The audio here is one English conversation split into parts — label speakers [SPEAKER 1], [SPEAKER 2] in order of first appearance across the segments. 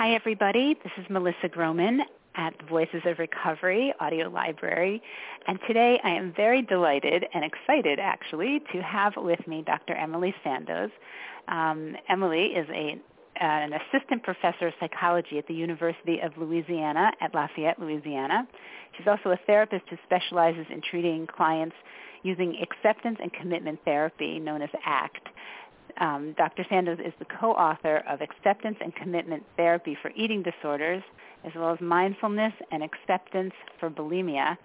[SPEAKER 1] Hi, everybody. This is Melissa Groman at the Voices of Recovery Audio Library. And today I am very delighted and excited, actually, to have with me Dr. Emily Sandoz. Um, Emily is a, an assistant professor of psychology at the University of Louisiana at Lafayette, Louisiana. She's also a therapist who specializes in treating clients using acceptance and commitment therapy, known as ACT. Um, Dr. Sandoz is the co-author of Acceptance and Commitment Therapy for Eating Disorders, as well as Mindfulness and Acceptance for Bulimia.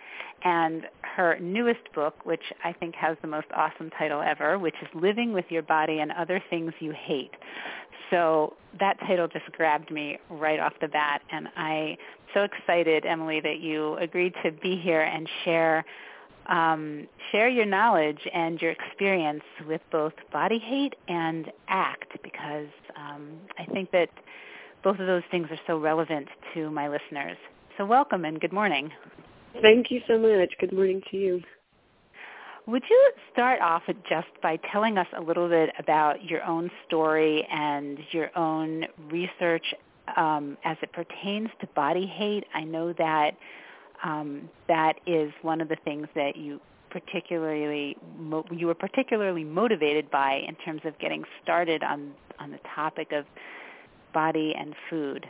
[SPEAKER 1] And her newest book, which I think has the most awesome title ever, which is Living with Your Body and Other Things You Hate. So that title just grabbed me right off the bat, and I'm so excited, Emily, that you agreed to be here and share um, share your knowledge and your experience with both body hate and ACT because um, I think that both of those things are so relevant to my listeners. So welcome and good morning.
[SPEAKER 2] Thank you so much. Good morning to you.
[SPEAKER 1] Would you start off just by telling us a little bit about your own story and your own research um, as it pertains to body hate? I know that um, that is one of the things that you particularly mo- you were particularly motivated by in terms of getting started on on the topic of body and food.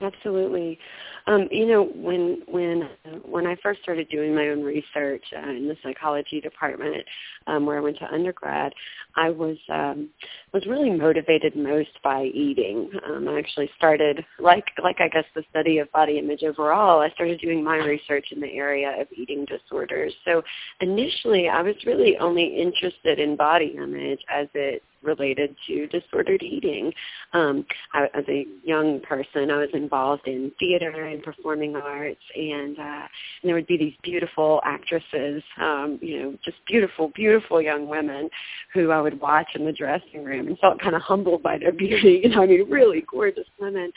[SPEAKER 2] Absolutely. Um, you know, when when when I first started doing my own research uh, in the psychology department, um, where I went to undergrad, I was um, was really motivated most by eating. Um, I actually started, like like I guess the study of body image overall. I started doing my research in the area of eating disorders. So initially, I was really only interested in body image as it related to disordered eating. Um, I, as a young person, I was involved in theater and performing arts, and, uh, and there would be these beautiful actresses, um, you know, just beautiful, beautiful young women who I would watch in the dressing room and felt kind of humbled by their beauty. You know, I mean, really gorgeous women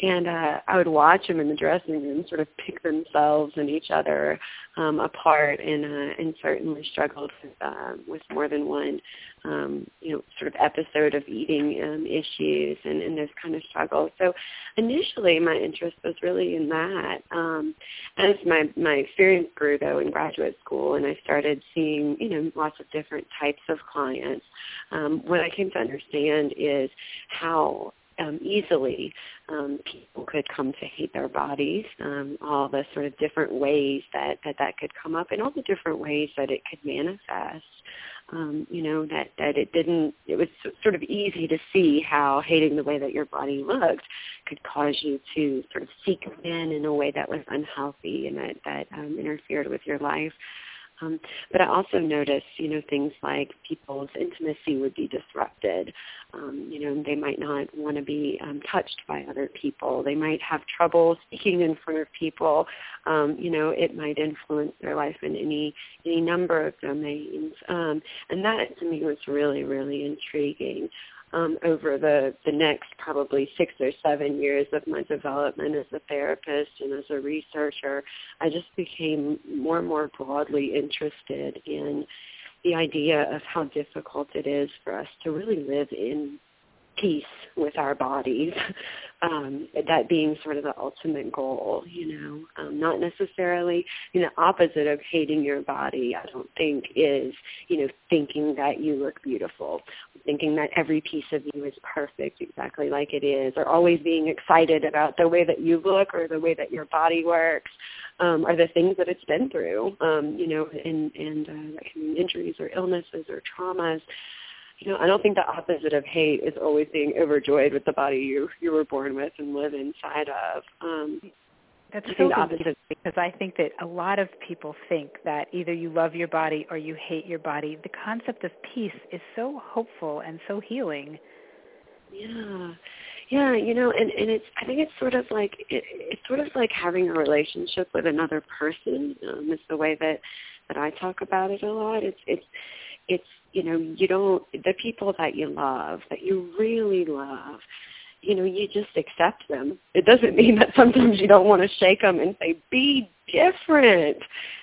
[SPEAKER 2] and uh, I would watch them in the dressing room sort of pick themselves and each other um, apart, and uh, and certainly struggled with uh, with more than one um, you know sort of episode of eating um, issues and, and those kind of struggles. So initially, my interest was really in that. Um, as my my experience grew though in graduate school, and I started seeing you know lots of different types of clients, um, what I came to understand is how um, easily um, people could come to hate their bodies, um, all the sort of different ways that, that that could come up and all the different ways that it could manifest. Um, you know, that, that it didn't, it was sort of easy to see how hating the way that your body looked could cause you to sort of seek men in a way that was unhealthy and that, that um, interfered with your life. Um, but I also notice, you know, things like people's intimacy would be disrupted. Um, you know, they might not want to be um, touched by other people. They might have trouble speaking in front of people. Um, you know, it might influence their life in any any number of domains. Um, and that to me was really, really intriguing um, over the, the next probably six or seven years of my development as a therapist and as a researcher, I just became more and more broadly interested in the idea of how difficult it is for us to really live in peace with our bodies, um, that being sort of the ultimate goal, you know, um, not necessarily, you know, opposite of hating your body, I don't think is, you know, thinking that you look beautiful, thinking that every piece of you is perfect exactly like it is, or always being excited about the way that you look or the way that your body works. Um, are the things that it's been through, um, you know, and, and uh, that can be injuries or illnesses or traumas you know, I don't think the opposite of hate is always being overjoyed with the body you you were born with and live inside of. Um,
[SPEAKER 1] That's so opposite because I think that a lot of people think that either you love your body or you hate your body. The concept of peace is so hopeful and so healing.
[SPEAKER 2] Yeah. Yeah, you know, and and it's I think it's sort of like it, it's sort of like having a relationship with another person. Um, it's the way that that I talk about it a lot. It's it's it's you know you don't the people that you love that you really love you know you just accept them. It doesn't mean that sometimes you don't want to shake them and say be different.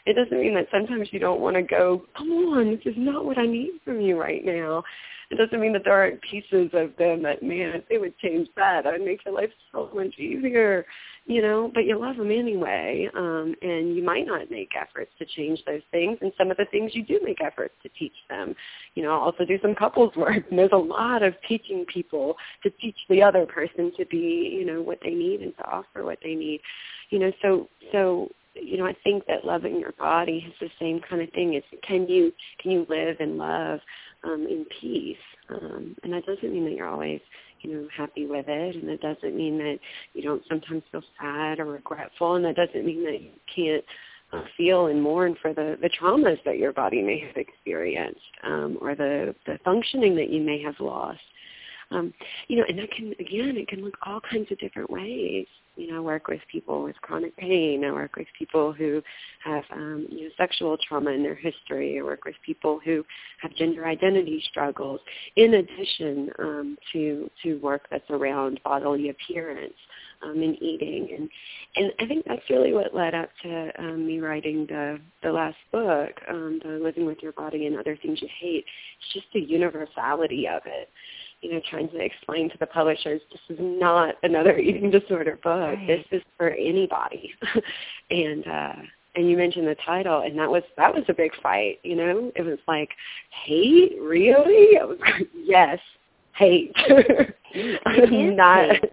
[SPEAKER 2] It doesn't mean that sometimes you don't want to go, come on, this is not what I need from you right now. It doesn't mean that there aren't pieces of them that, man, if they would change that, would make your life so much easier you know, but you love them anyway. Um, and you might not make efforts to change those things. And some of the things you do make efforts to teach them. You know, also do some couples work. And there's a lot of teaching people to teach the other person to be, you know, what they need and to offer what they need. You know, so so you know, I think that loving your body is the same kind of thing. It's can you can you live and love um, in peace? Um, and that doesn't mean that you're always you know, happy with it. And that doesn't mean that you don't sometimes feel sad or regretful. And that doesn't mean that you can't uh, feel and mourn for the, the traumas that your body may have experienced um, or the, the functioning that you may have lost. Um, you know, and that can, again, it can look all kinds of different ways you know, work with people with chronic pain. I work with people who have, um, you know, sexual trauma in their history. I work with people who have gender identity struggles. In addition um, to to work that's around bodily appearance um, and eating, and and I think that's really what led up to um, me writing the the last book, um, the Living with Your Body and Other Things You Hate. It's just the universality of it you know, trying to explain to the publishers this is not another eating disorder book. Right. This is for anybody. and uh and you mentioned the title and that was that was a big fight, you know? It was like, Hate? Really? I was like, Yes, hate. I'm not hate.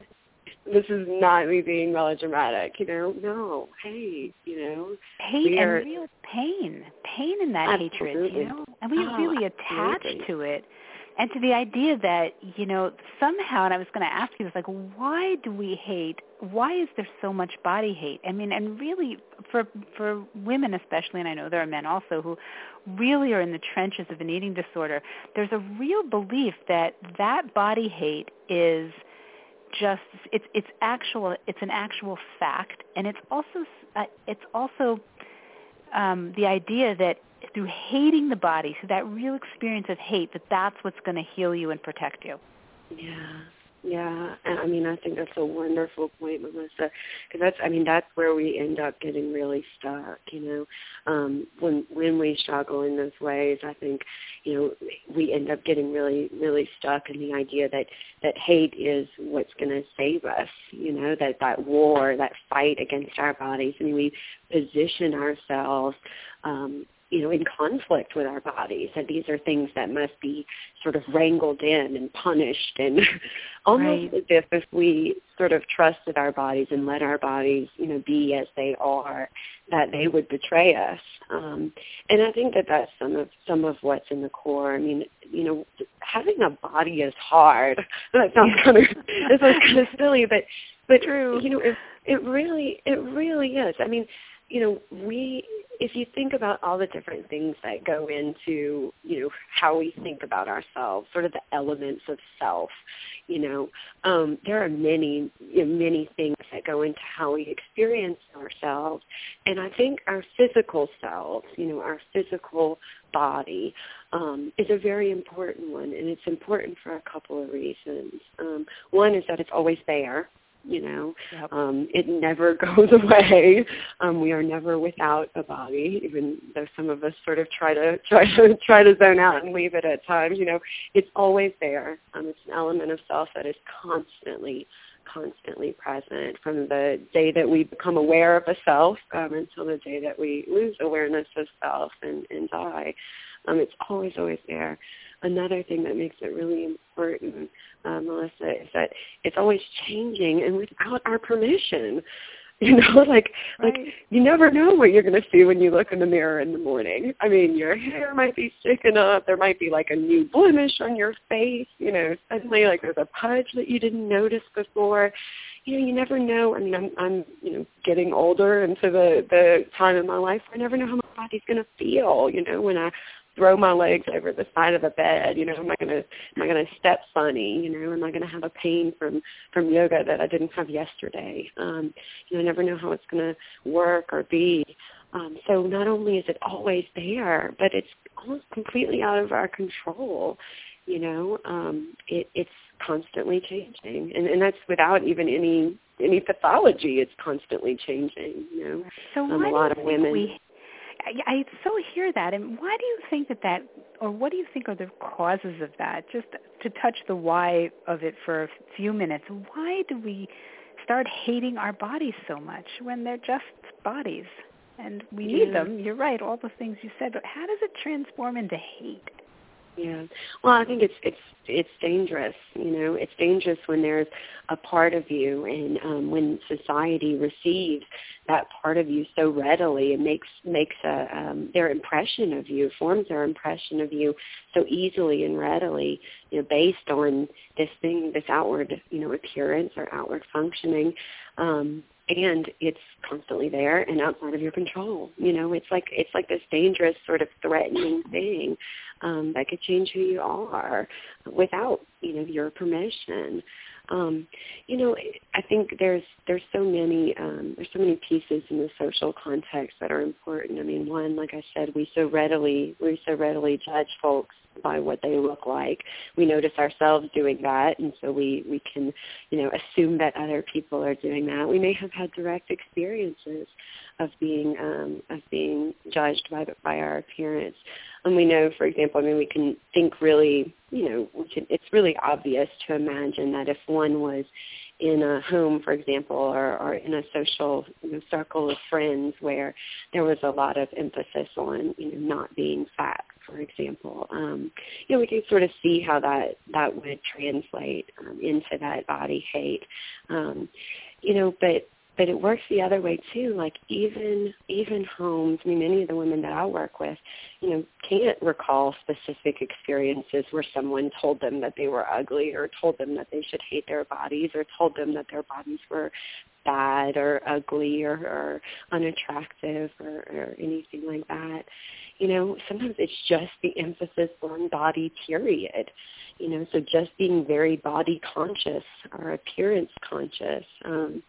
[SPEAKER 2] this is not me being melodramatic, you know. No, hate, you know.
[SPEAKER 1] Hate and real pain, pain in that absolutely. hatred, you know. And we oh, really attach absolutely. to it and to the idea that you know somehow and i was going to ask you this like why do we hate why is there so much body hate? I mean and really for for women especially and i know there are men also who really are in the trenches of an eating disorder there's a real belief that that body hate is just it's it's actual it's an actual fact. And it's also uh, it's also um, the idea that through hating the body, through that real experience of hate, that that's what's going to heal you and protect you.
[SPEAKER 2] Yeah. Yeah, I mean, I think that's a wonderful point, Melissa, because that's, I mean, that's where we end up getting really stuck. You know, um, when when we struggle in those ways, I think, you know, we end up getting really, really stuck in the idea that that hate is what's going to save us. You know, that that war, that fight against our bodies. I mean, we position ourselves um, you know, in conflict with our bodies. And these are things that must be sort of wrangled in and punished and almost right. as if if we sort of trusted our bodies and let our bodies, you know, be as they are, that they would betray us. Um, and I think that that's some of some of what's in the core. I mean, you know, having a body is hard. That sounds kind of that sounds kind of silly, but but True. you know, it it really it really is. I mean, you know, we if you think about all the different things that go into, you know, how we think about ourselves, sort of the elements of self, you know, um, there are many, you know, many things that go into how we experience ourselves. And I think our physical self, you know, our physical body um, is a very important one, and it's important for a couple of reasons. Um, one is that it's always there you know? Yep. um it never goes away. Um we are never without a body even though some of us sort of try to try to try to zone out and leave it at times you know? It's always there. Um it's an element of self that is constantly constantly present from the day that we become aware of a self um until the day that we lose awareness of self and and die. Um it's always always there another thing that makes it really important, uh, Melissa, is that it's always changing and without our permission. You know, like right. like you never know what you're going to see when you look in the mirror in the morning. I mean, your hair might be sticking up. There might be like a new blemish on your face. You know, suddenly like there's a pudge that you didn't notice before. You know, you never know. I mean, I'm I'm you know getting older into the the time in my life. I never know how my body's going to feel. You know, when I throw my legs over the side of the bed? You know, am I gonna am I gonna step funny? You know, am I gonna have a pain from from yoga that I didn't have yesterday? Um, you know, I never know how it's gonna work or be. Um, so not only is it always there, but it's almost completely out of our control. You know, um, it, it's constantly changing, and, and that's without even any any pathology. It's constantly changing. You know,
[SPEAKER 1] so
[SPEAKER 2] um, a lot of women.
[SPEAKER 1] We, I, I so hear that, and why do you think that that, or what do you think are the causes of that? Just to touch the why of it for a few minutes. Why do we start hating our bodies so much when they're just bodies? and we
[SPEAKER 2] yeah.
[SPEAKER 1] need them. You're right, all the things you said, but how does it transform into hate?
[SPEAKER 2] Yeah. Well, I think it's it's it's dangerous. You know, it's dangerous when there's a part of you, and um, when society receives that part of you so readily, and makes makes a um, their impression of you, forms their impression of you so easily and readily, you know, based on this thing, this outward, you know, appearance or outward functioning. Um, and it's constantly there and outside of your control. You know, it's like it's like this dangerous sort of threatening thing um, that could change who you are without you know your permission. Um, you know, I think there's there's so many um, there's so many pieces in the social context that are important. I mean, one, like I said, we so readily we so readily judge folks by what they look like. We notice ourselves doing that, and so we we can, you know, assume that other people are doing that. We may have had direct experiences of being um, of being judged by by our appearance, and we know, for example, I mean, we can think really, you know, we can, it's really obvious to imagine that if one was in a home, for example, or, or in a social you know, circle of friends where there was a lot of emphasis on you know not being fat, for example, um, you know we can sort of see how that that would translate um, into that body hate. Um, you know, but but it works the other way too. Like even even homes, I mean, many of the women that I work with, you know, can't recall specific experiences where someone told them that they were ugly, or told them that they should hate their bodies, or told them that their bodies were bad or ugly or, or unattractive or, or anything like that. You know, sometimes it's just the emphasis on body, period you know so just being very body conscious or appearance conscious um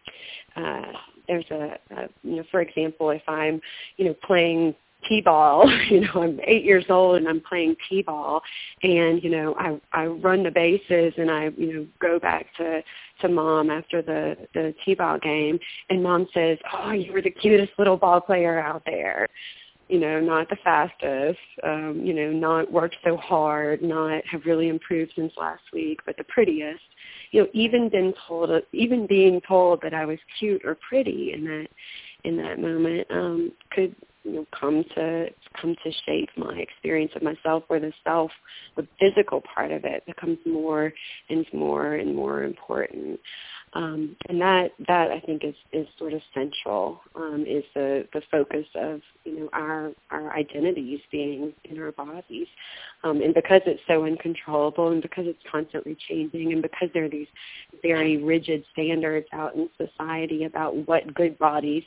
[SPEAKER 2] uh there's a, a you know for example if i'm you know playing t-ball you know i'm eight years old and i'm playing t-ball. And you know i i run the bases and i you know go back to to mom after the the t-ball game. And mom says oh you were the cutest little ball player out there. You know, not the fastest, um, you know, not worked so hard, not have really improved since last week, but the prettiest. You know, even been told, even being told that I was cute or pretty in that in that moment um, could you know come to come to shape my experience of myself, where the self, the physical part of it, becomes more and more and more important. Um, and that that I think is, is sort of central um, is the, the focus of you know our our identities being in our bodies, um, and because it's so uncontrollable, and because it's constantly changing, and because there are these very rigid standards out in society about what good bodies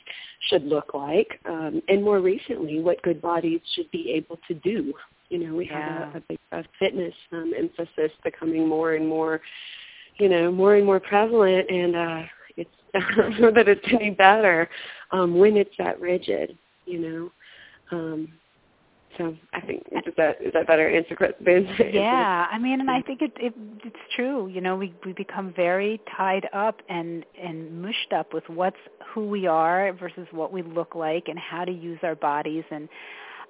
[SPEAKER 2] should look like, um, and more recently, what good bodies should be able to do. You know, we
[SPEAKER 1] yeah.
[SPEAKER 2] have a, a big a fitness um, emphasis becoming more and more you know, more and more prevalent, and uh, it's I don't know that it's any better um, when it's that rigid, you know. Um, so I think is that is that better answer Ben?
[SPEAKER 1] Yeah, I mean, and I think it, it it's true. You know, we we become very tied up and and mushed up with what's who we are versus what we look like and how to use our bodies and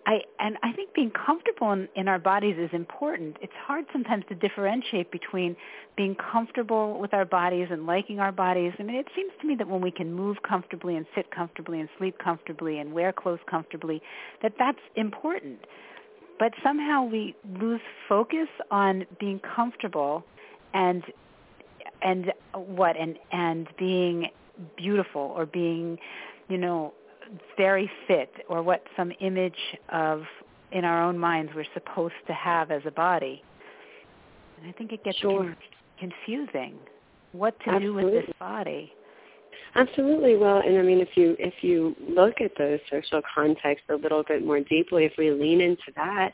[SPEAKER 1] I and I think being comfortable in, in our bodies is important. It's hard sometimes to differentiate between being comfortable with our bodies and liking our bodies. I mean, it seems to me that when we can move comfortably and sit comfortably and sleep comfortably and wear clothes comfortably, that that's important. But somehow we lose focus on being comfortable and and what and and being beautiful or being you know very fit or what some image of in our own minds we're supposed to have as a body. And I think it gets
[SPEAKER 2] sure.
[SPEAKER 1] confusing what to
[SPEAKER 2] Absolutely.
[SPEAKER 1] do with this body.
[SPEAKER 2] Absolutely. Well, and I mean, if you if you look at the social context a little bit more deeply, if we lean into that,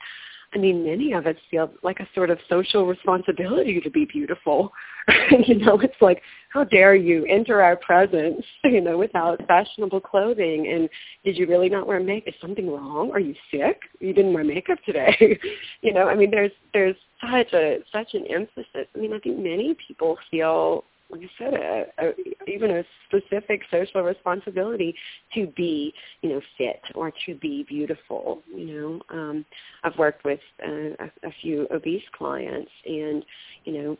[SPEAKER 2] I mean, many of us feel like a sort of social responsibility to be beautiful. you know, it's like, how dare you enter our presence, you know, without fashionable clothing? And did you really not wear makeup? Is something wrong? Are you sick? You didn't wear makeup today. you know, I mean, there's there's such a such an emphasis. I mean, I think many people feel like I said, a, a, even a specific social responsibility to be, you know, fit or to be beautiful. You know, um, I've worked with uh, a, a few obese clients, and you know,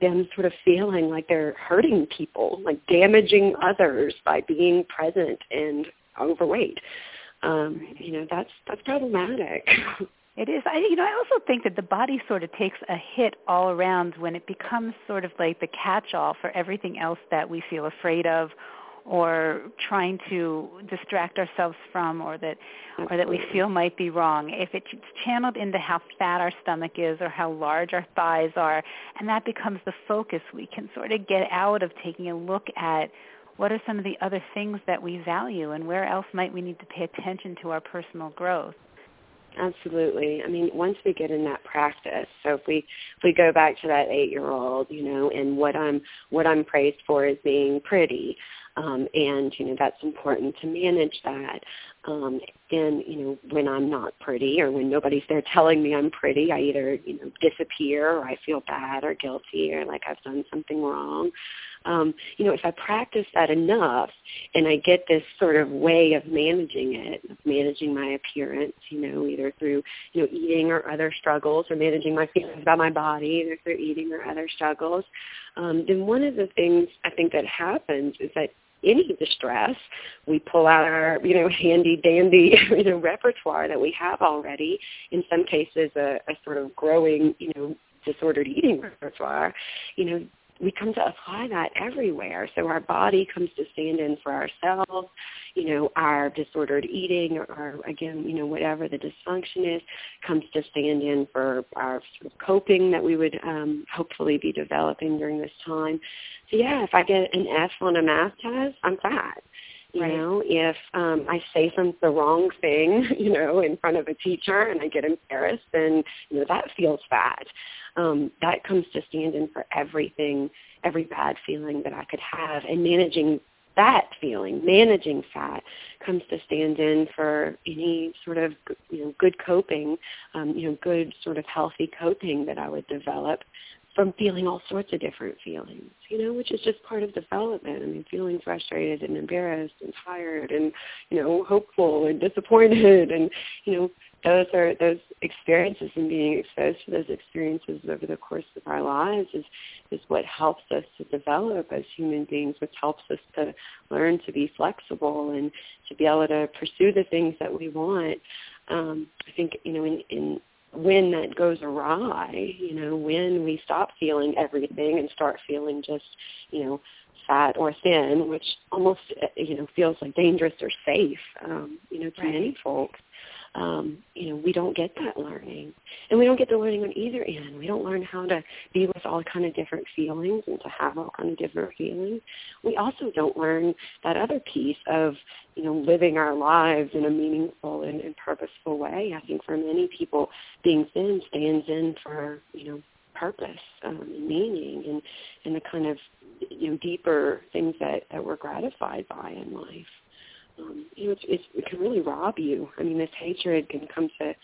[SPEAKER 2] them sort of feeling like they're hurting people, like damaging others by being present and overweight. Um, you know, that's that's problematic.
[SPEAKER 1] It is. I, you know, I also think that the body sort of takes a hit all around when it becomes sort of like the catch-all for everything else that we feel afraid of, or trying to distract ourselves from, or that, or that we feel might be wrong. If it's channeled into how fat our stomach is, or how large our thighs are, and that becomes the focus, we can sort of get out of taking a look at what are some of the other things that we value, and where else might we need to pay attention to our personal growth.
[SPEAKER 2] Absolutely. I mean, once we get in that practice, so if we if we go back to that eight year old, you know, and what I'm what I'm praised for is being pretty, um, and you know that's important to manage that. Um, and you know, when I'm not pretty, or when nobody's there telling me I'm pretty, I either you know disappear, or I feel bad or guilty, or like I've done something wrong. Um, you know, if I practice that enough and I get this sort of way of managing it, of managing my appearance, you know, either through, you know, eating or other struggles or managing my feelings about my body, either through eating or other struggles, um, then one of the things I think that happens is that any distress, we pull out our, you know, handy dandy, you know, repertoire that we have already. In some cases, a, a sort of growing, you know, disordered eating repertoire, you know, we come to apply that everywhere. So our body comes to stand in for ourselves, you know, our disordered eating or, again, you know, whatever the dysfunction is comes to stand in for our sort of coping that we would um, hopefully be developing during this time. So yeah, if I get an F on a math test, I'm fat. You right. know, if um, I say some the wrong thing, you know, in front of a teacher and I get embarrassed, then you know that feels bad um, that comes to stand in for everything, every bad feeling that I could have. And managing that feeling, managing fat, comes to stand in for any sort of you know good coping, um, you know good sort of healthy coping that I would develop from feeling all sorts of different feelings, you know, which is just part of development. I mean, feeling frustrated and embarrassed and tired and, you know, hopeful and disappointed and, you know, those are those experiences and being exposed to those experiences over the course of our lives is is what helps us to develop as human beings, which helps us to learn to be flexible and to be able to pursue the things that we want. Um, I think you know in, in when that goes awry, you know, when we stop feeling everything and start feeling just, you know, fat or thin, which almost, you know, feels like dangerous or safe, um, you know, to right. many folks um, you know, we don't get that learning. And we don't get the learning on either end. We don't learn how to be with all kind of different feelings and to have all kind of different feelings. We also don't learn that other piece of, you know, living our lives in a meaningful and, and purposeful way. I think for many people, being thin stands in for, you know, purpose um, and meaning and, and the kind of, you know, deeper things that, that we're gratified by in life um, you know, it's, it's, it can really rob you. I mean, this hatred can come to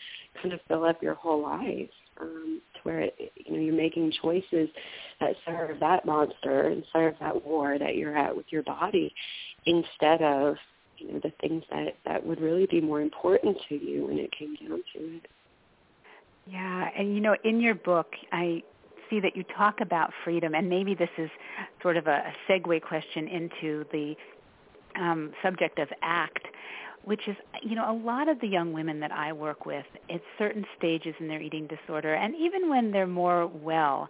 [SPEAKER 2] kind of fill up your whole life um, to where it, you know you're making choices that serve that monster and serve that war that you're at with your body, instead of you know the things that that would really be more important to you when it came down to it.
[SPEAKER 1] Yeah, and you know, in your book, I see that you talk about freedom, and maybe this is sort of a, a segue question into the um, subject of ACT, which is, you know, a lot of the young women that I work with at certain stages in their eating disorder, and even when they're more well,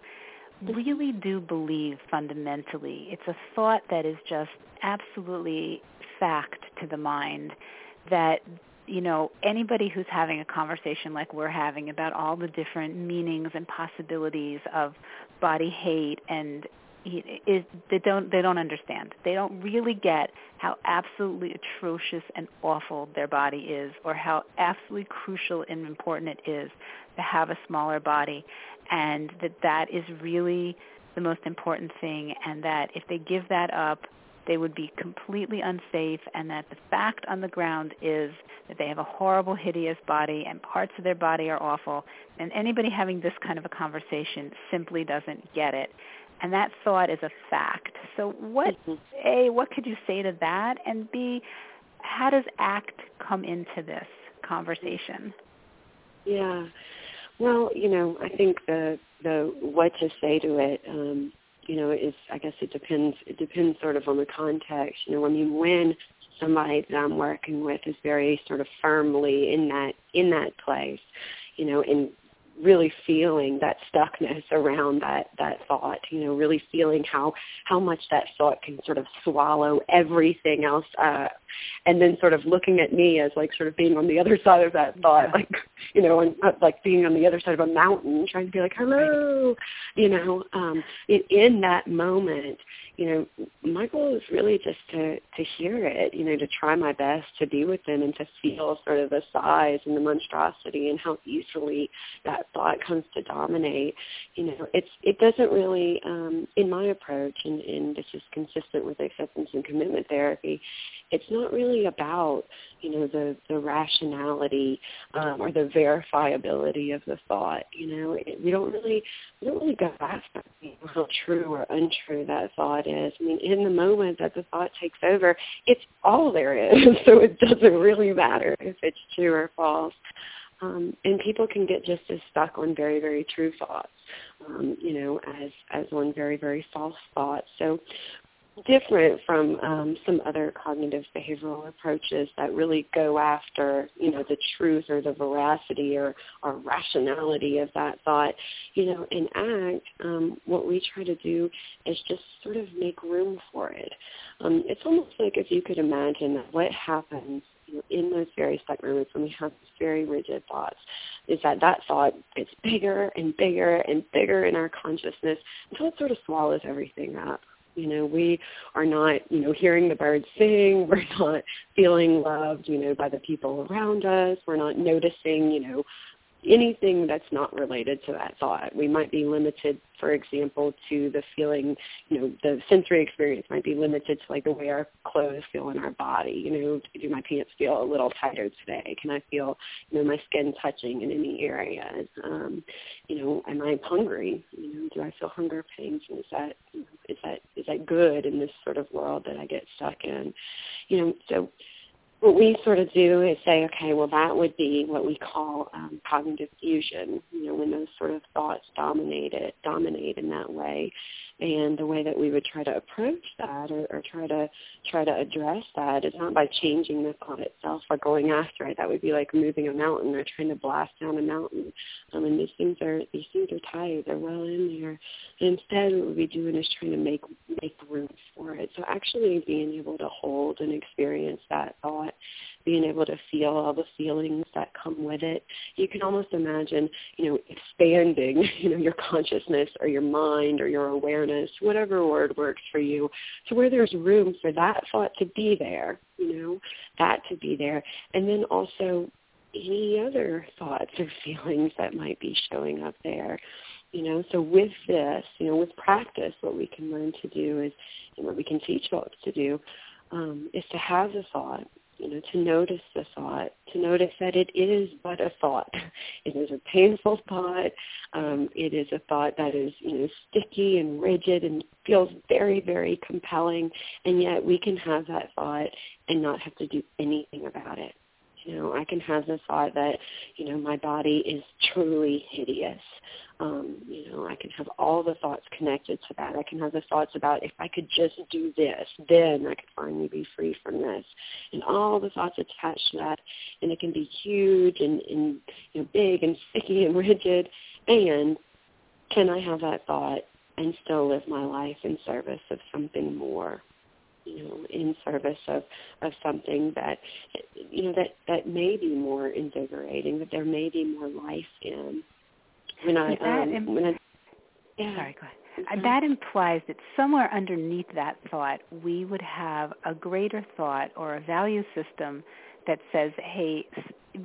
[SPEAKER 1] really do believe fundamentally. It's a thought that is just absolutely fact to the mind that you know anybody who's having a conversation like we're having about all the different meanings and possibilities of body hate and is they don't they don't understand. They don't really get how absolutely atrocious and awful their body is, or how absolutely crucial and important it is to have a smaller body, and that that is really the most important thing, and that if they give that up, they would be completely unsafe and that the fact on the ground is that they have a horrible, hideous body and parts of their body are awful. And anybody having this kind of a conversation simply doesn't get it. And that thought is a fact. So what, mm-hmm. A, what could you say to that? And B, how does ACT come into this conversation?
[SPEAKER 2] Yeah. Well, you know, I think the the what to say to it, um, you know, is I guess it depends. It depends sort of on the context. You know, I mean, when somebody that I'm working with is very sort of firmly in that in that place, you know, and really feeling that stuckness around that that thought you know really feeling how how much that thought can sort of swallow everything else up. And then sort of looking at me as like sort of being on the other side of that thought like you know and uh, like being on the other side of a mountain trying to be like hello you know um in, in that moment you know, my goal is really just to to hear it, you know, to try my best to be with them and to feel sort of the size and the monstrosity and how easily that thought comes to dominate. You know, it's it doesn't really um in my approach and, and this is consistent with acceptance and commitment therapy, it's not really about you know the the rationality um, or the verifiability of the thought. You know, it, we don't really we don't really go after how true or untrue that thought is. I mean, in the moment that the thought takes over, it's all there is, so it doesn't really matter if it's true or false. Um, and people can get just as stuck on very, very true thoughts, um, you know, as as on very, very false thoughts. So different from um, some other cognitive behavioral approaches that really go after, you know, the truth or the veracity or, or rationality of that thought. You know, in ACT, um, what we try to do is just sort of make room for it. Um, it's almost like if you could imagine that what happens in those very stuck moments when we have these very rigid thoughts is that that thought gets bigger and bigger and bigger in our consciousness until it sort of swallows everything up. You know, we are not, you know, hearing the birds sing. We're not feeling loved, you know, by the people around us. We're not noticing, you know, anything that's not related to that thought. We might be limited, for example, to the feeling, you know, the sensory experience might be limited to like the way our clothes feel in our body. You know, do my pants feel a little tighter today? Can I feel, you know, my skin touching in any areas? Um, you know, am I hungry? You know, do I feel hunger pains? And is that, is that is that good in this sort of world that I get stuck in? You know, so what we sort of do is say, okay, well, that would be what we call um, cognitive fusion. You know, when those sort of thoughts dominate it, dominate in that way, and the way that we would try to approach that or, or try to try to address that is not by changing the thought itself or going after it. That would be like moving a mountain or trying to blast down a mountain. Um, and these things are these things are tight. They're well in there. And instead, what we're doing is trying to make make room for it. So actually, being able to hold and experience that thought being able to feel all the feelings that come with it. You can almost imagine, you know, expanding, you know, your consciousness or your mind or your awareness, whatever word works for you, to where there's room for that thought to be there, you know, that to be there. And then also any other thoughts or feelings that might be showing up there. You know, so with this, you know, with practice, what we can learn to do is, and what we can teach folks to do, um, is to have the thought you know, to notice the thought, to notice that it is but a thought. It is a painful thought. Um, it is a thought that is, you know, sticky and rigid and feels very, very compelling, and yet we can have that thought and not have to do anything about it. You know, I can have the thought that, you know, my body is truly hideous. Um, you know, I can have all the thoughts connected to that. I can have the thoughts about if I could just do this, then I could finally be free from this. And all the thoughts attached to that. And it can be huge and, and you know, big and sticky and rigid. And can I have that thought and still live my life in service of something more? You know, in service of, of something that, you know, that, that may be more invigorating, that there may be more life in when I, um, Im- when I
[SPEAKER 1] yeah. Sorry, go ahead. Mm-hmm. That implies that somewhere underneath that thought, we would have a greater thought or a value system that says, hey,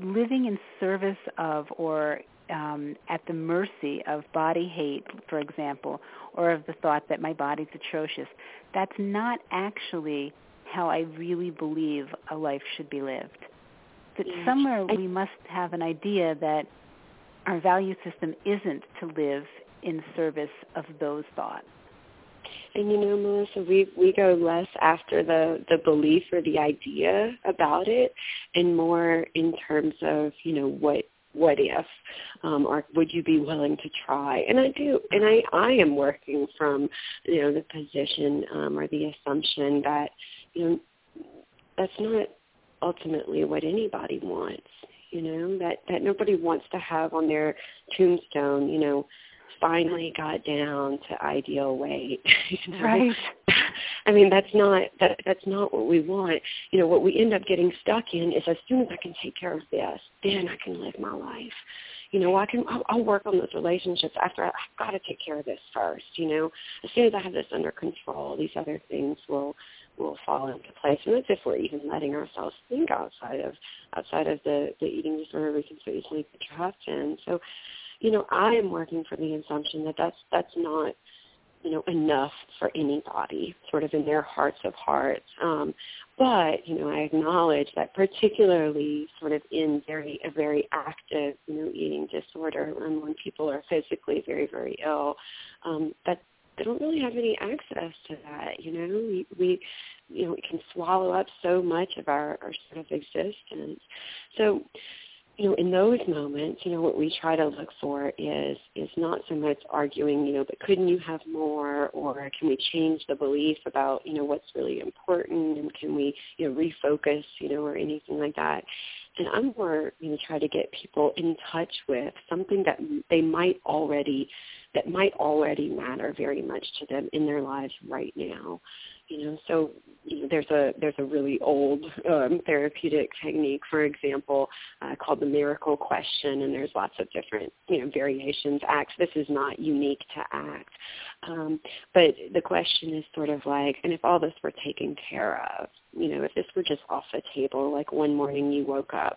[SPEAKER 1] living in service of or um, at the mercy of body hate, for example, or of the thought that my body's atrocious. That's not actually how I really believe a life should be lived. That yes. somewhere we must have an idea that our value system isn't to live in service of those thoughts.
[SPEAKER 2] And you know, Melissa, we we go less after the the belief or the idea about it, and more in terms of you know what what if um, or would you be willing to try and i do and i i am working from you know the position um, or the assumption that you know that's not ultimately what anybody wants you know that that nobody wants to have on their tombstone you know finally got down to ideal weight.
[SPEAKER 1] you know? Right.
[SPEAKER 2] I mean, that's not that that's not what we want. You know, what we end up getting stuck in is as soon as I can take care of this, then I can live my life. You know, I can I'll, I'll work on those relationships after I, I've got to take care of this first. You know, as soon as I have this under control, these other things will will fall into place. And that's if we're even letting ourselves think outside of outside of the the eating disorder we can so easily get trapped in. So you know, I am working for the assumption that that's that's not you know enough for anybody, sort of in their hearts of hearts. Um, but you know, I acknowledge that particularly sort of in very a very active you know eating disorder, and when people are physically very very ill, um, that they don't really have any access to that. You know, we, we you know, we can swallow up so much of our, our sort of existence. So you know, in those moments, you know, what we try to look for is is not so much arguing, you know, but couldn't you have more, or can we change the belief about, you know, what's really important, and can we, you know, refocus, you know, or anything like that. And I'm more, you know, try to get people in touch with something that they might already, that might already matter very much to them in their lives right now you know so there's a there's a really old um, therapeutic technique for example uh, called the miracle question and there's lots of different you know variations ACT this is not unique to act. Um, but the question is sort of like and if all this were taken care of you know if this were just off the table like one morning you woke up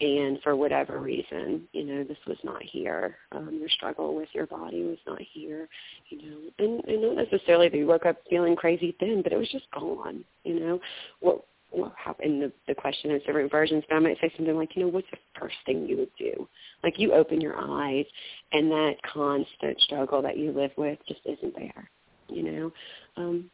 [SPEAKER 2] and for whatever reason, you know, this was not here. Um, your struggle with your body was not here, you know, and, and not necessarily that you woke up feeling crazy thin, but it was just gone, you know. What what happened? The, the question has different versions, but I might say something like, you know, what's the first thing you would do? Like you open your eyes, and that constant struggle that you live with just isn't there, you know. Um,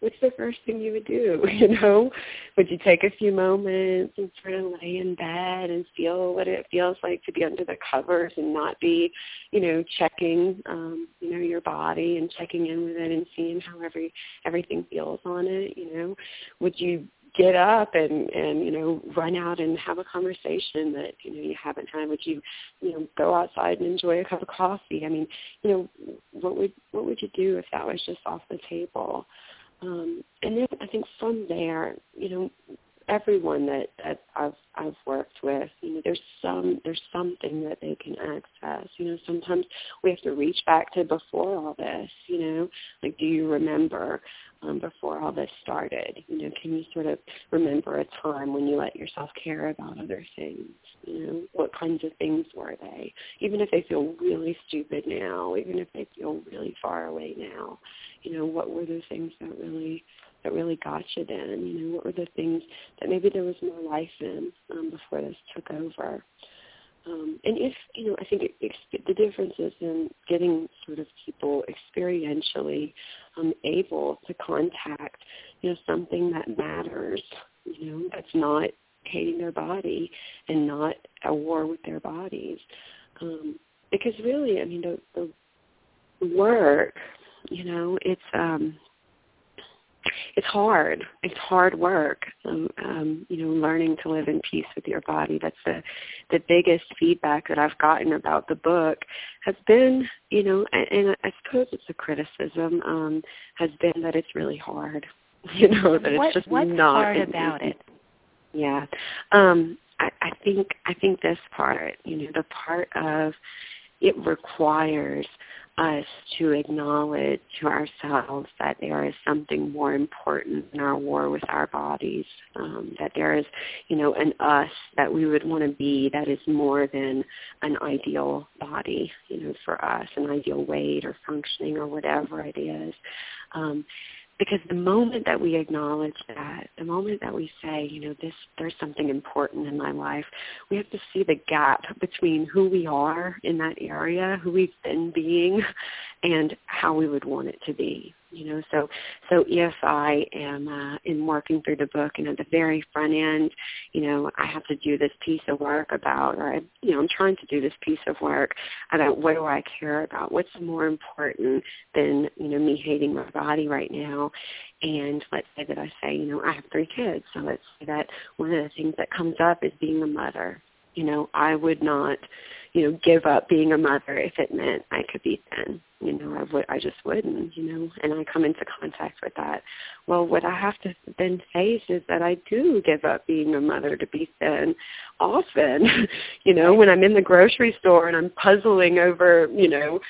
[SPEAKER 2] what's the first thing you would do? You know, would you take a few moments and sort of lay in bed and feel what it feels like to be under the covers and not be, you know, checking, um, you know, your body and checking in with it and seeing how every everything feels on it. You know, would you get up and and you know run out and have a conversation that you know you haven't had would you you know go outside and enjoy a cup of coffee i mean you know what would what would you do if that was just off the table um, and then I think from there, you know, everyone that, that I've I've worked with, you know, there's some there's something that they can access. You know, sometimes we have to reach back to before all this. You know, like do you remember um, before all this started? You know, can you sort of remember a time when you let yourself care about other things? You know, what kinds of things were they? Even if they feel really stupid now, even if they feel really far away now, you know, what were the things that really that really got you then? You know, what were the things that maybe there was more life in um, before this took over? Um, and if you know, I think it, it, the difference is in getting sort of people experientially um, able to contact, you know, something that matters. You know, that's not hating their body and not at war with their bodies. Um, because really, I mean, the, the work, you know, it's um, it's hard. It's hard work. Um, um, you know, learning to live in peace with your body. That's the the biggest feedback that I've gotten about the book has been, you know, and, and I suppose it's a criticism um, has been that it's really hard. You know, that
[SPEAKER 1] what,
[SPEAKER 2] it's just
[SPEAKER 1] what's
[SPEAKER 2] not
[SPEAKER 1] hard about it.
[SPEAKER 2] Yeah, um, I, I think I think this part, you know, the part of it requires us to acknowledge to ourselves that there is something more important in our war with our bodies, um, that there is, you know, an us that we would want to be that is more than an ideal body, you know, for us, an ideal weight or functioning or whatever it is. Um, because the moment that we acknowledge that, the moment that we say, you know, this there's something important in my life, we have to see the gap between who we are in that area, who we've been being, and how we would want it to be you know so so if i am uh, in working through the book and at the very front end you know i have to do this piece of work about or I, you know i'm trying to do this piece of work about what do i care about? What's more important than you know me hating my body right now? And let's say that i say you know i have three kids. So let's say that one of the things that comes up is being a mother. You know i would not you know, give up being a mother if it meant I could be thin. You know, I would I just wouldn't, you know, and I come into contact with that. Well, what I have to then face is that I do give up being a mother to be thin often. you know, when I'm in the grocery store and I'm puzzling over, you know,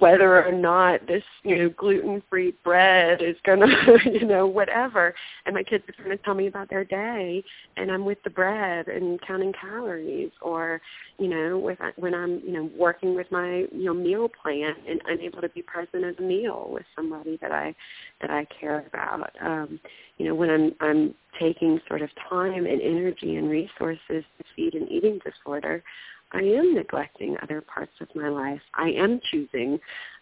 [SPEAKER 2] whether or not this, you know, gluten-free bread is going to, you know, whatever. And my kids are to tell me about their day and I'm with the bread and counting calories or, you know, with when I'm, you know, working with my, you know, meal plan and unable to be present at a meal with somebody that I that I care about. Um, you know, when I'm I'm taking sort of time and energy and resources to feed an eating disorder, I am neglecting other parts of my life. I am choosing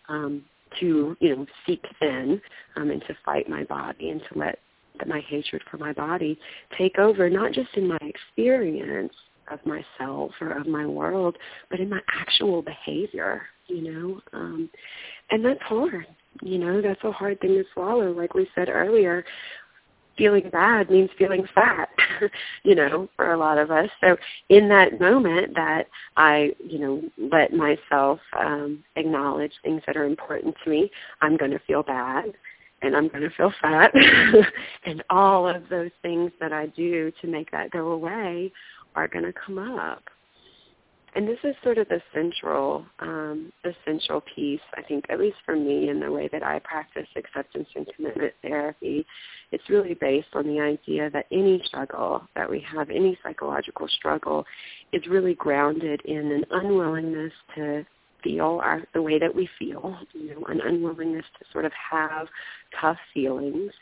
[SPEAKER 2] um, to, you know, seek thin um, and to fight my body and to let my hatred for my body take over, not just in my experience of myself or of my world, but in my actual behavior, you know. Um, and that's hard. You know, that's a hard thing to swallow. Like we said earlier, feeling bad means feeling fat, you know, for a lot of us. So in that moment that I, you know, let myself um, acknowledge things that are important to me, I'm going to feel bad and I'm going to feel fat. and all of those things that I do to make that go away are going to come up and this is sort of the central um, the central piece, I think, at least for me in the way that I practice acceptance and commitment therapy. It's really based on the idea that any struggle that we have, any psychological struggle, is really grounded in an unwillingness to feel our, the way that we feel, you know, an unwillingness to sort of have tough feelings,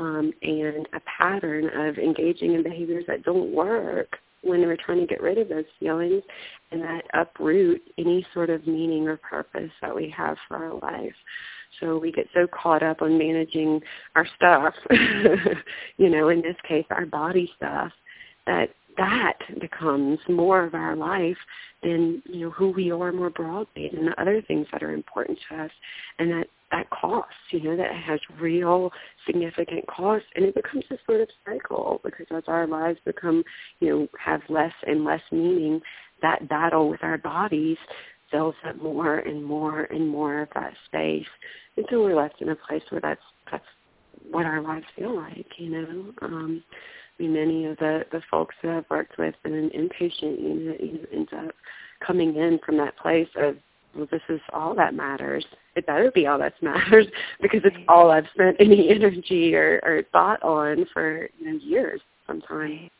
[SPEAKER 2] um, and a pattern of engaging in behaviors that don't work when we're trying to get rid of those feelings and that uproot any sort of meaning or purpose that we have for our life. So we get so caught up on managing our stuff, you know, in this case our body stuff, that that becomes more of our life than, you know, who we are more broadly and the other things that are important to us. And that that costs, you know, that has real significant costs and it becomes a sort of cycle because as our lives become, you know, have less and less meaning, that battle with our bodies fills up more and more and more of that space until we're left in a place where that's that's what our lives feel like, you know. Um I mean, many of the, the folks that I've worked with in an inpatient unit, you know, ends up coming in from that place of well, this is all that matters. It better be all that matters because it's all I've spent any energy or, or thought on for you know, years sometimes.
[SPEAKER 1] Right.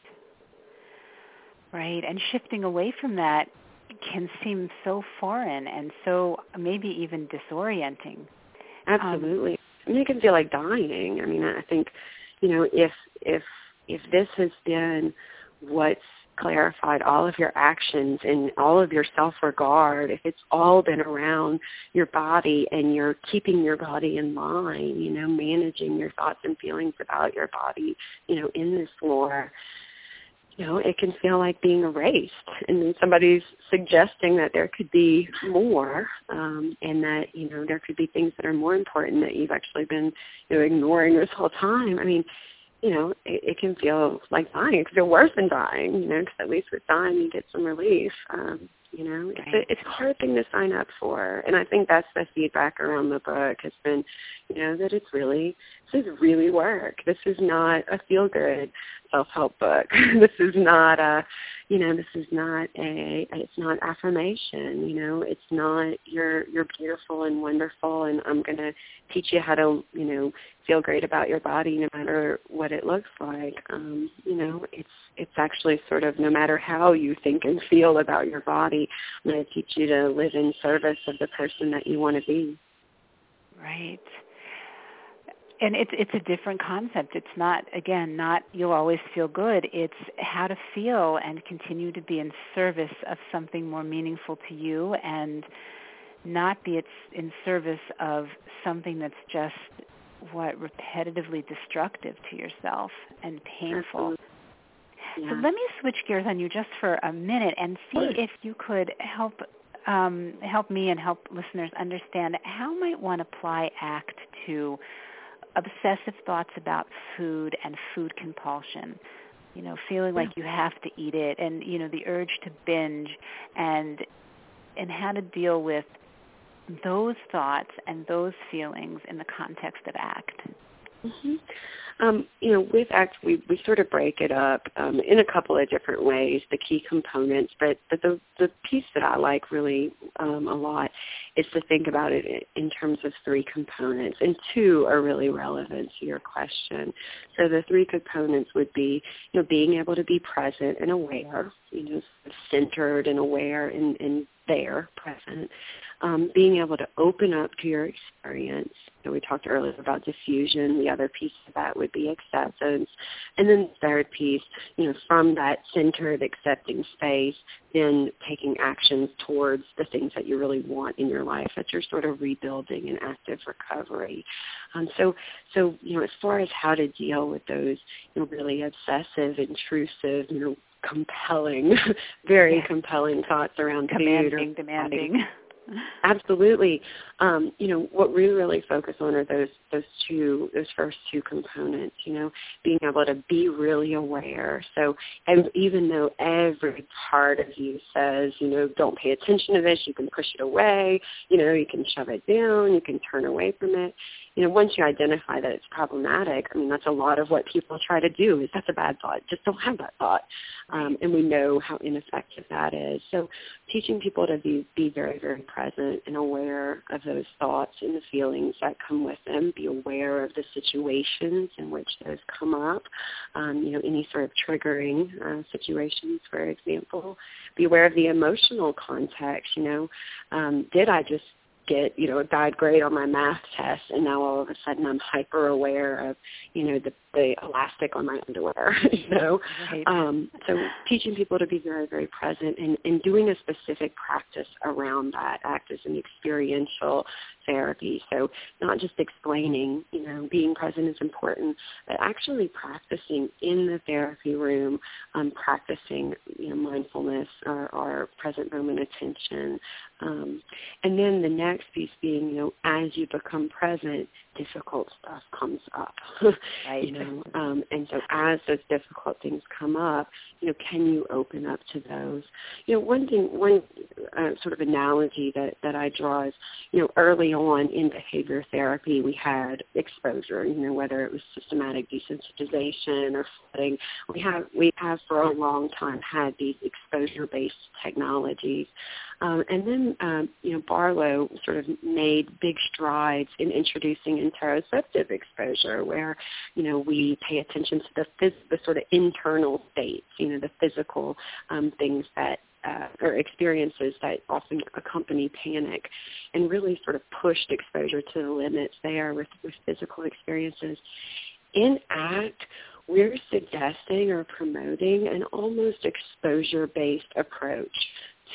[SPEAKER 1] right. And shifting away from that can seem so foreign and so maybe even disorienting.
[SPEAKER 2] Absolutely. Um, I mean, it can feel like dying. I mean, I think, you know, if if if this has been what's clarified all of your actions and all of your self-regard, if it's all been around your body and you're keeping your body in line, you know, managing your thoughts and feelings about your body, you know, in this war, you know, it can feel like being erased. And then somebody's suggesting that there could be more, um, and that, you know, there could be things that are more important that you've actually been, you know, ignoring this whole time. I mean, you know, it, it can feel like dying. It can feel worse than dying, you know, because at least with dying you get some relief. Um, you know, it's, a, it's a hard thing to sign up for, and I think that's the feedback around the book has been, you know, that it's really this is really work. This is not a feel good self help book. this is not a, you know, this is not a, it's not affirmation, you know, it's not you're, you're beautiful and wonderful and I'm to teach you how to, you know, feel great about your body no matter what it looks like. Um, you know, it's, it's actually sort of no matter how you think and feel about your body, I'm to teach you to live in service of the person that you want to be.
[SPEAKER 1] Right and it's it's a different concept. It's not again not you'll always feel good. It's how to feel and continue to be in service of something more meaningful to you and not be in service of something that's just what repetitively destructive to yourself and painful.
[SPEAKER 2] Yeah.
[SPEAKER 1] so let me switch gears on you just for a minute and see if you could help um, help me and help listeners understand how might one apply ACT to obsessive thoughts about food and food compulsion. You know feeling like you have to eat it and you know the urge to binge and and how to deal with those thoughts and those feelings in the context of ACT
[SPEAKER 2] mm-hmm. Um, you know, with ACT, we, we sort of break it up um, in a couple of different ways, the key components. But, but the, the piece that I like really um, a lot is to think about it in terms of three components, and two are really relevant to your question. So the three components would be, you know, being able to be present and aware, you know, centered and aware and, and there, present um, being able to open up to your experience. So we talked earlier about defusion. The other piece of that would be acceptance. And then the third piece, you know, from that centered accepting space, then taking actions towards the things that you really want in your life that you're sort of rebuilding in active recovery. Um, so, so you know, as far as how to deal with those you know, really obsessive, intrusive, you know, compelling, very
[SPEAKER 1] yeah.
[SPEAKER 2] compelling thoughts around food or
[SPEAKER 1] demanding.
[SPEAKER 2] Absolutely. Um, you know, what we really focus on are those those two those first two components, you know, being able to be really aware. So and even though every part of you says, you know, don't pay attention to this, you can push it away, you know, you can shove it down, you can turn away from it. You know, once you identify that it's problematic, I mean, that's a lot of what people try to do is that's a bad thought. Just don't have that thought. Um, and we know how ineffective that is. So teaching people to be, be very, very present and aware of those thoughts and the feelings that come with them, be aware of the situations in which those come up, um, you know, any sort of triggering uh, situations, for example. Be aware of the emotional context, you know. Um, did I just get, you know, a bad grade on my math test and now all of a sudden I'm hyper aware of, you know, the the elastic on my underwear, you know.
[SPEAKER 1] Right.
[SPEAKER 2] Um, so teaching people to be very, very present and, and doing a specific practice around that ACT as an experiential therapy. So not just explaining, you know, being present is important, but actually practicing in the therapy room, um, practicing, you know, mindfulness or, present moment attention. Um, and then the next piece being, you know, as you become present, difficult stuff comes up.
[SPEAKER 1] right.
[SPEAKER 2] you know, um, and so as those difficult things come up, you know, can you open up to those? You know, one thing, one uh, sort of analogy that that I draw is, you know, early on in behavior therapy, we had exposure. You know, whether it was systematic desensitization or flooding, we have we have for a long time had these exposure-based technologies. Um, and then, um, you know, Barlow sort of made big strides in introducing interoceptive exposure, where, you know, we pay attention to the, phys- the sort of internal states, you know, the physical um, things that uh, or experiences that often accompany panic and really sort of pushed exposure to the limits there with, with physical experiences. In ACT, we're suggesting or promoting an almost exposure-based approach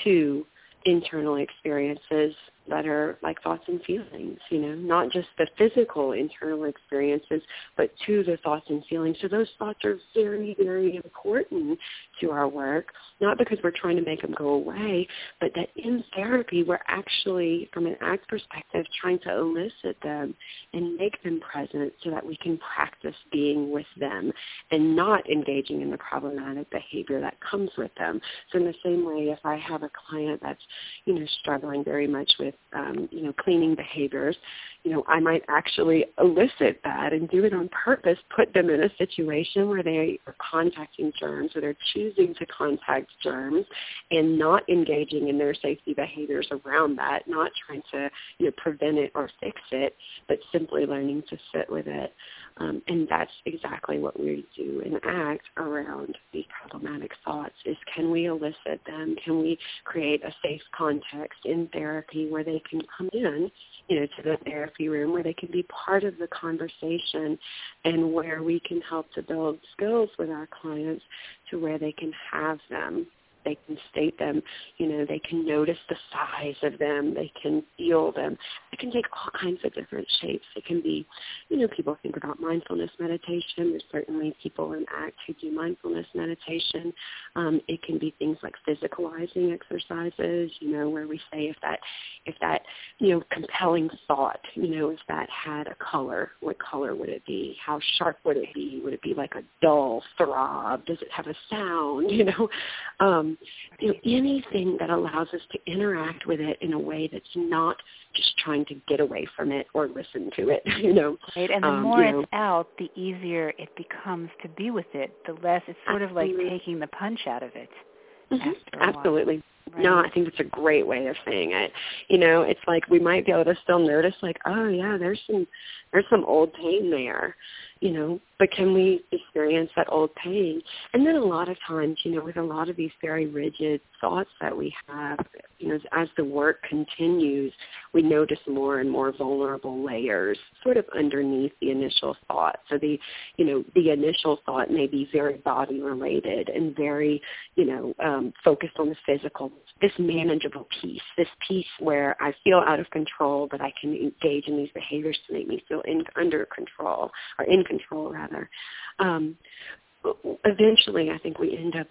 [SPEAKER 2] to internal experiences that are like thoughts and feelings, you know, not just the physical internal experiences, but to the thoughts and feelings. So those thoughts are very, very important to our work, not because we're trying to make them go away, but that in therapy we're actually, from an ACT perspective, trying to elicit them and make them present so that we can practice being with them and not engaging in the problematic behavior that comes with them. So in the same way, if I have a client that's, you know, struggling very much with um, you know, cleaning behaviors, you know, I might actually elicit that and do it on purpose, put them in a situation where they are contacting germs or they're choosing to contact germs and not engaging in their safety behaviors around that, not trying to, you know, prevent it or fix it, but simply learning to sit with it. Um, and that's exactly what we do and ACT around these problematic thoughts is can we elicit them? Can we create a safe context in therapy where they can come in, you know, to the therapy room where they can be part of the conversation and where we can help to build skills with our clients to where they can have them they can state them, you know, they can notice the size of them, they can feel them. It can take all kinds of different shapes. It can be, you know, people think about mindfulness meditation. There's certainly people in ACT who do mindfulness meditation. Um, it can be things like physicalizing exercises, you know, where we say if that, if that, you know, compelling thought, you know, if that had a color, what color would it be? How sharp would it be? Would it be like a dull throb? Does it have a sound? You know, um, you know, anything that allows us to interact with it in a way that's not just trying to get away from it or listen to it, you know.
[SPEAKER 1] Right, and the
[SPEAKER 2] um,
[SPEAKER 1] more
[SPEAKER 2] you know,
[SPEAKER 1] it's out, the easier it becomes to be with it. The less it's sort of like taking the punch out of it.
[SPEAKER 2] Mhm,
[SPEAKER 1] while.
[SPEAKER 2] Absolutely.
[SPEAKER 1] Right?
[SPEAKER 2] No, I think that's a great way of saying it. You know, it's like we might be able to still notice like, oh yeah, there's some there's some old pain there, you know, but can we experience that old pain? And then a lot of times, you know, with a lot of these very rigid thoughts that we have, you know, as the work continues, we notice more and more vulnerable layers sort of underneath the initial thought. So the, you know, the initial thought may be very body related and very, you know, um, focused on the physical, this manageable piece, this piece where I feel out of control, but I can engage in these behaviors to make me feel in, under control or in control rather. Um, eventually, I think we end up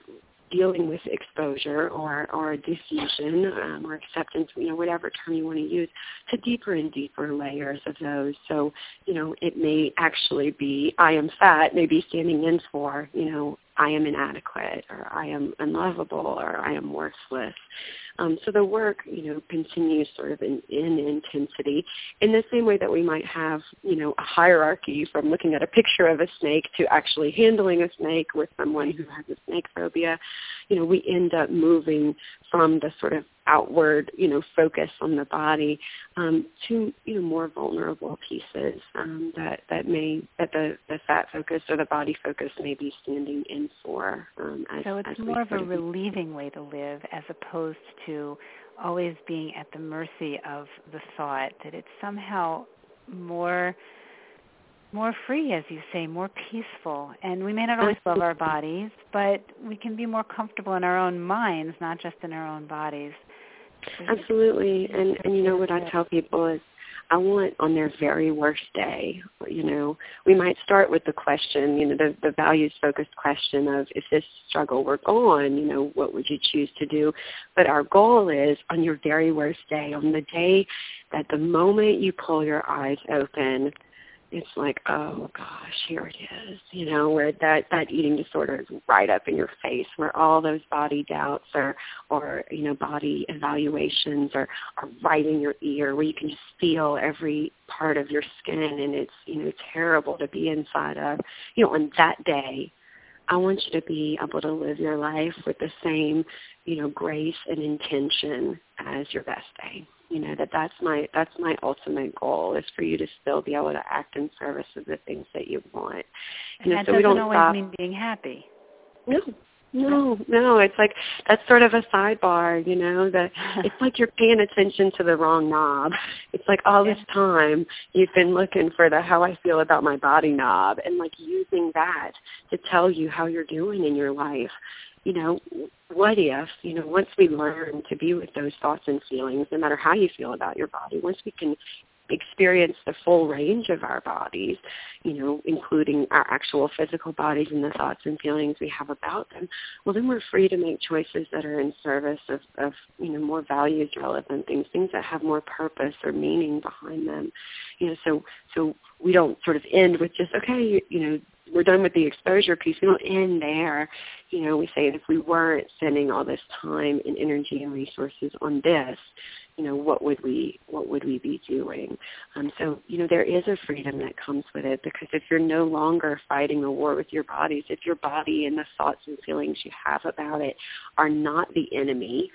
[SPEAKER 2] dealing with exposure or, or defusion um, or acceptance, you know, whatever term you want to use, to deeper and deeper layers of those. So, you know, it may actually be I am fat, maybe standing in for, you know, I am inadequate or I am unlovable or I am worthless. Um, so the work, you know, continues sort of in, in intensity in the same way that we might have, you know, a hierarchy from looking at a picture of a snake to actually handling a snake with someone who has a snake phobia. You know, we end up moving from the sort of outward, you know, focus on the body um, to, you know, more vulnerable pieces um, that, that may, that the, the fat focus or the body focus may be standing in for. Um, as,
[SPEAKER 1] So it's more of a relieving way to live as opposed to always being at the mercy of the thought that it's somehow more more free as you say more peaceful and we may not always love our bodies but we can be more comfortable in our own minds not just in our own bodies Mm-hmm.
[SPEAKER 2] Absolutely. And and you know what I tell people is I want on their very worst day, you know, we might start with the question, you know, the, the values focused question of if this struggle were gone, you know, what would you choose to do? But our goal is on your very worst day, on the day that the moment you pull your eyes open, it's like, oh gosh, here it is, you know, where that, that eating disorder is right up in your face, where all those body doubts or, or you know, body evaluations are, are right in your ear, where you can just feel every part of your skin and it's, you know, terrible to be inside of. You know, on that day, I want you to be able to live your life with the same, you know, grace and intention as your best day you know that that's my that's my ultimate goal is for you to still be able to act in service of the things that you want.
[SPEAKER 1] and
[SPEAKER 2] know,
[SPEAKER 1] that
[SPEAKER 2] so
[SPEAKER 1] doesn't
[SPEAKER 2] don't
[SPEAKER 1] always
[SPEAKER 2] stop.
[SPEAKER 1] mean being happy
[SPEAKER 2] No, no, no. It's like that's sort of a sidebar, you know. That it's like you're paying attention to the wrong knob. It's like all this time you've been looking for the how I feel about my body knob, and like using that to tell you how you're doing in your life. You know, what if, you know, once we learn to be with those thoughts and feelings, no matter how you feel about your body, once we can experience the full range of our bodies, you know, including our actual physical bodies and the thoughts and feelings we have about them, well then we're free to make choices that are in service of, of you know, more values relevant things, things that have more purpose or meaning behind them. You know, so so we don't sort of end with just, okay, you, you know, we're done with the exposure piece. We don't end there. You know, we say if we weren't spending all this time and energy and resources on this, you know, what would we what would we be doing? Um, so, you know, there is a freedom that comes with it because if you're no longer fighting a war with your bodies, if your body and the thoughts and feelings you have about it are not the enemy,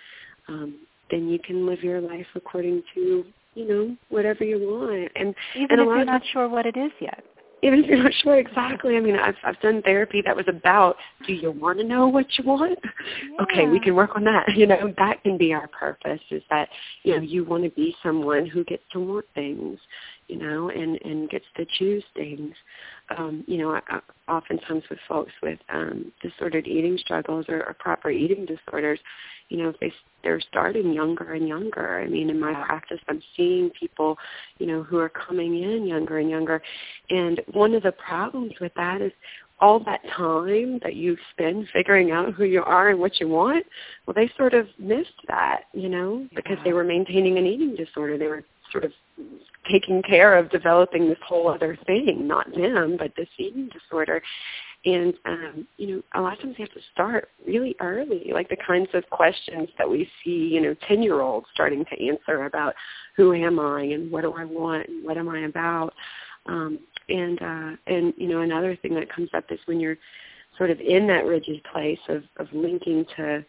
[SPEAKER 2] um, then you can live your life according to, you know, whatever you want. And
[SPEAKER 1] even
[SPEAKER 2] and
[SPEAKER 1] if you're not sure what it is yet
[SPEAKER 2] even if you're not sure exactly. I mean, I've I've done therapy that was about, do you want to know what you want?
[SPEAKER 1] Yeah.
[SPEAKER 2] Okay, we can work on that. You know, that can be our purpose. Is that you know you want to be someone who gets to want things, you know, and and gets to choose things. Um, you know, I, I, oftentimes with folks with um, disordered eating struggles or, or proper eating disorders, you know, they they're starting younger and younger. I mean, in my practice, I'm seeing people, you know, who are coming in younger and younger, and one of the problems with that is all that time that you spend figuring out who you are and what you want, well, they sort of missed that, you know, because they were maintaining an eating disorder. They were sort of taking care of developing this whole other thing, not them, but this eating disorder. And um, you know, a lot of times you have to start really early, like the kinds of questions that we see, you know, ten year olds starting to answer about who am I and what do I want and what am I about. Um, and uh, and you know, another thing that comes up is when you're sort of in that rigid place of, of linking to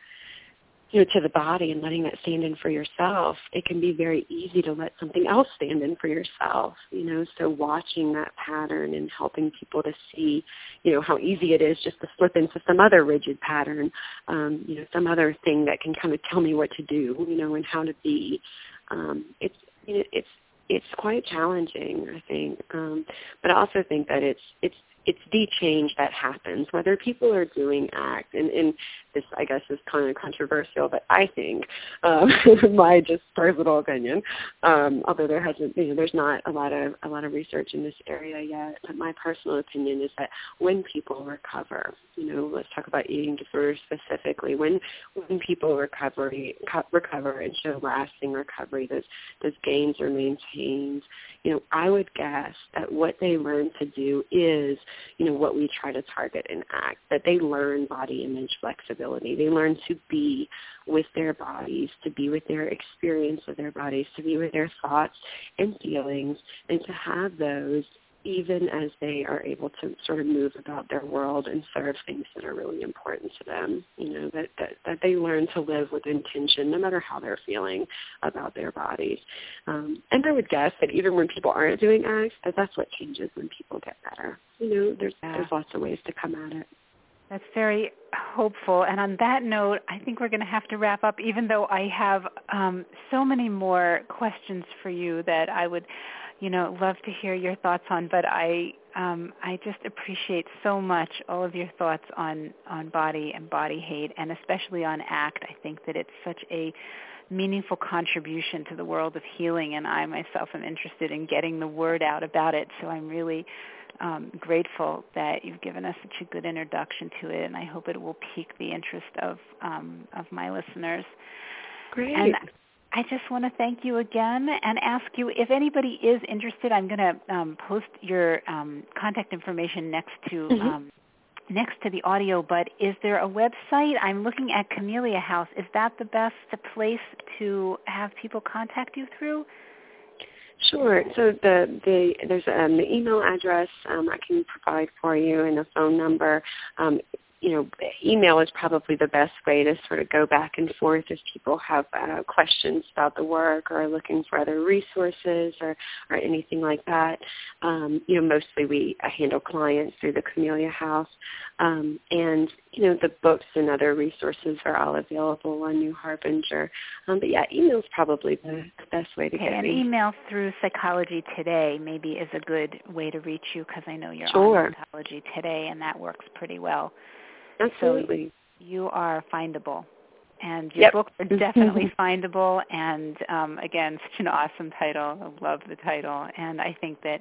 [SPEAKER 2] you know, to the body and letting that stand in for yourself, it can be very easy to let something else stand in for yourself, you know, so watching that pattern and helping people to see, you know, how easy it is just to slip into some other rigid pattern, um, you know, some other thing that can kind of tell me what to do, you know, and how to be. Um, it's, you know, it's, it's quite challenging, I think. Um, but I also think that it's, it's, it's the change that happens, whether people are doing ACT, and, and this I guess is kind of controversial, but I think um, my just personal opinion, um, although there hasn't, you know, there's not a lot of a lot of research in this area yet. But my personal opinion is that when people recover, you know, let's talk about eating disorders specifically. When when people recovery co- recover and show lasting recovery, those those gains are maintained. You know, I would guess that what they learn to do is, you know, what we try to target and ACT. That they learn body image flexibility they learn to be with their bodies, to be with their experience of their bodies, to be with their thoughts and feelings, and to have those even as they are able to sort of move about their world and serve things that are really important to them. You know, that, that, that they learn to live with intention no matter how they're feeling about their bodies. Um, and I would guess that even when people aren't doing acts, that that's what changes when people get better. You know, there's
[SPEAKER 1] yeah.
[SPEAKER 2] there's lots of ways to come at it.
[SPEAKER 1] That's very hopeful. And on that note, I think we're going to have to wrap up, even though I have um, so many more questions for you that I would, you know, love to hear your thoughts on. But I, um, I just appreciate so much all of your thoughts on on body and body hate, and especially on ACT. I think that it's such a meaningful contribution to the world of healing, and I myself am interested in getting the word out about it. So I'm really um, grateful that you've given us such a good introduction to it, and I hope it will pique the interest of um, of my listeners.
[SPEAKER 2] Great.
[SPEAKER 1] And I just want to thank you again and ask you if anybody is interested. I'm going to um, post your um, contact information next to
[SPEAKER 2] mm-hmm.
[SPEAKER 1] um, next to the audio. But is there a website? I'm looking at Camellia House. Is that the best place to have people contact you through?
[SPEAKER 2] Sure. So the the there's um, the email address um, I can provide for you and a phone number. Um, you know, email is probably the best way to sort of go back and forth if people have uh, questions about the work or are looking for other resources or, or anything like that. Um, you know, mostly we handle clients through the Camellia House. Um, and, you know, the books and other resources are all available on New Harbinger. Um, but yeah, email is probably the best way to
[SPEAKER 1] okay,
[SPEAKER 2] get
[SPEAKER 1] and
[SPEAKER 2] me.
[SPEAKER 1] email through Psychology Today maybe is a good way to reach you because I know you're
[SPEAKER 2] sure.
[SPEAKER 1] on Psychology Today and that works pretty well.
[SPEAKER 2] Absolutely.
[SPEAKER 1] So you are findable. And your
[SPEAKER 2] yep.
[SPEAKER 1] books are definitely findable. And um, again, such an awesome title. I love the title. And I think that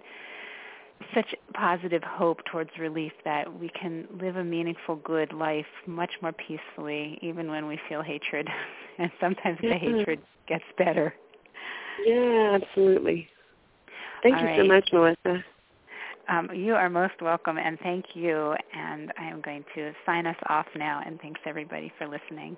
[SPEAKER 1] such positive hope towards relief that we can live a meaningful, good life much more peacefully, even when we feel hatred. and sometimes the hatred gets better.
[SPEAKER 2] Yeah, absolutely. Thank
[SPEAKER 1] All
[SPEAKER 2] you
[SPEAKER 1] right.
[SPEAKER 2] so much, Melissa.
[SPEAKER 1] Um, you are most welcome, and thank you. And I am going to sign us off now, and thanks everybody for listening.